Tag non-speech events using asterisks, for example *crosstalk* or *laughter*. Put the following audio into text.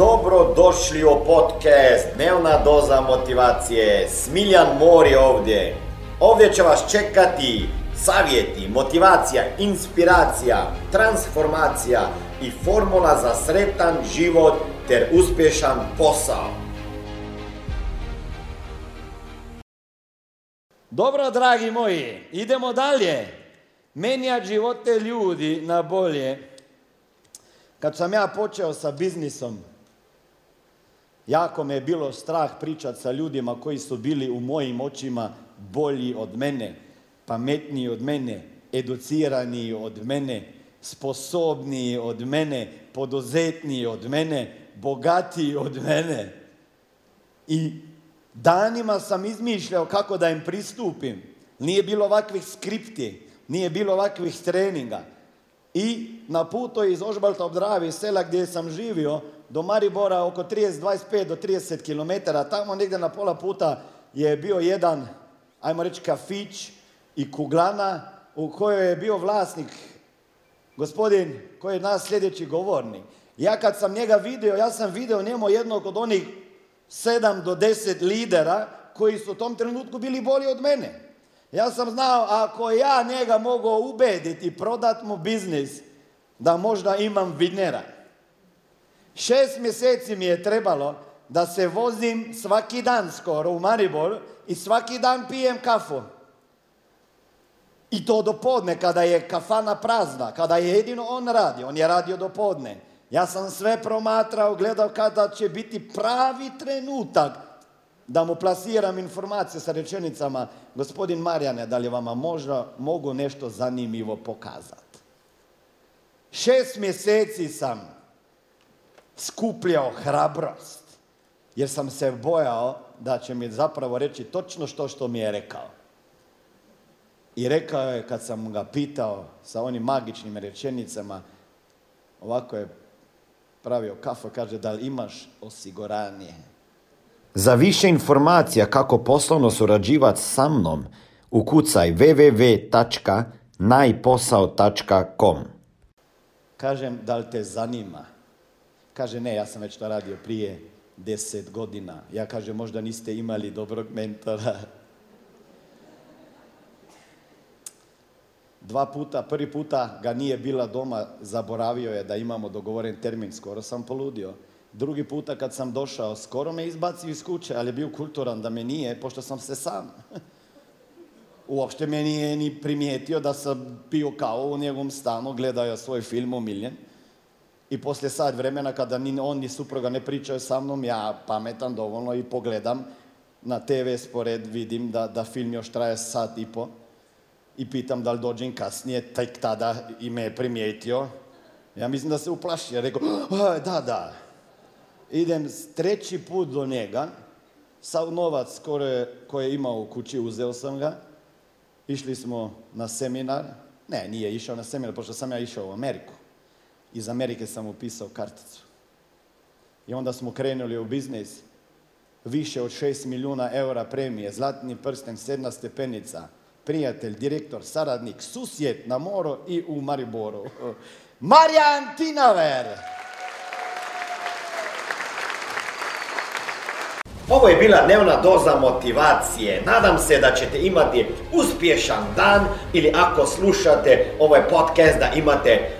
Dobro došli u podcast Dnevna doza motivacije. Smiljan Mori ovdje. Ovdje će vas čekati savjeti, motivacija, inspiracija, transformacija i formula za sretan život ter uspješan posao. Dobro, dragi moji, idemo dalje. Menja živote ljudi na bolje. Kad sam ja počeo sa biznisom, jako me je bilo strah pričat sa ljudima koji su bili u mojim očima bolji od mene, pametniji od mene, educiraniji od mene, sposobniji od mene, poduzetniji od mene, bogatiji od mene. I danima sam izmišljao kako da im pristupim. Nije bilo ovakvih skripti, nije bilo ovakvih treninga. I na putu iz Ožbalta ob sela gdje sam živio, do Maribora oko 30, 25 do 30 km, tamo negdje na pola puta je bio jedan, ajmo reći, kafić i kuglana u kojoj je bio vlasnik, gospodin koji je nas sljedeći govornik. Ja kad sam njega vidio, ja sam vidio njemu jednog od onih sedam do deset lidera koji su u tom trenutku bili bolji od mene. Ja sam znao, ako ja njega mogu ubediti, prodat mu biznis, da možda imam vinera. Šest mjeseci mi je trebalo da se vozim svaki dan skoro u Maribor i svaki dan pijem kafu. I to do podne, kada je kafana prazna, kada je jedino on radi, on je radio do podne. Ja sam sve promatrao, gledao kada će biti pravi trenutak da mu plasiram informacije sa rečenicama gospodin Marijane, da li vama možda mogu nešto zanimljivo pokazati. Šest mjeseci sam skupljao hrabrost, jer sam se bojao da će mi zapravo reći točno što što mi je rekao. I rekao je kad sam ga pitao sa onim magičnim rečenicama, ovako je pravio kafu, kaže da li imaš osiguranje? Za više informacija kako poslovno surađivati sa mnom, ukucaj www.najposao.com Kažem, da li te zanima? Kaže, ne, ja sam već to radio prije deset godina. Ja kaže, možda niste imali dobrog mentora. Dva puta, prvi puta ga nije bila doma, zaboravio je da imamo dogovoren termin, skoro sam poludio. Drugi puta kad sam došao, skoro me izbacio iz kuće, ali je bio kulturan da me nije, pošto sam se sam. *laughs* Uopšte me nije ni primijetio da sam pio kao u njegovom stanu, gledao svoj film omiljen. I poslije sad vremena kada ni on ni supruga ne pričaju sa mnom, ja pametan dovoljno i pogledam na TV spored, vidim da, da film još traje sat i po. I pitam da li dođem kasnije, tek tada i me je primijetio. Ja mislim da se uplaši, rekao, da, da, idem treći put do njega, sav novac koji je imao u kući, uzeo sam ga, išli smo na seminar, ne, nije išao na seminar, pošto sam ja išao u Ameriku. Iz Amerike sam upisao karticu. I onda smo krenuli u biznis, više od 6 milijuna eura premije, zlatni prsten, sedna stepenica, prijatelj, direktor, saradnik, susjed na moru i u Mariboru. *laughs* Marijan Tinaver! Ovo je bila dnevna doza motivacije. Nadam se da ćete imati uspješan dan ili ako slušate ovaj podcast da imate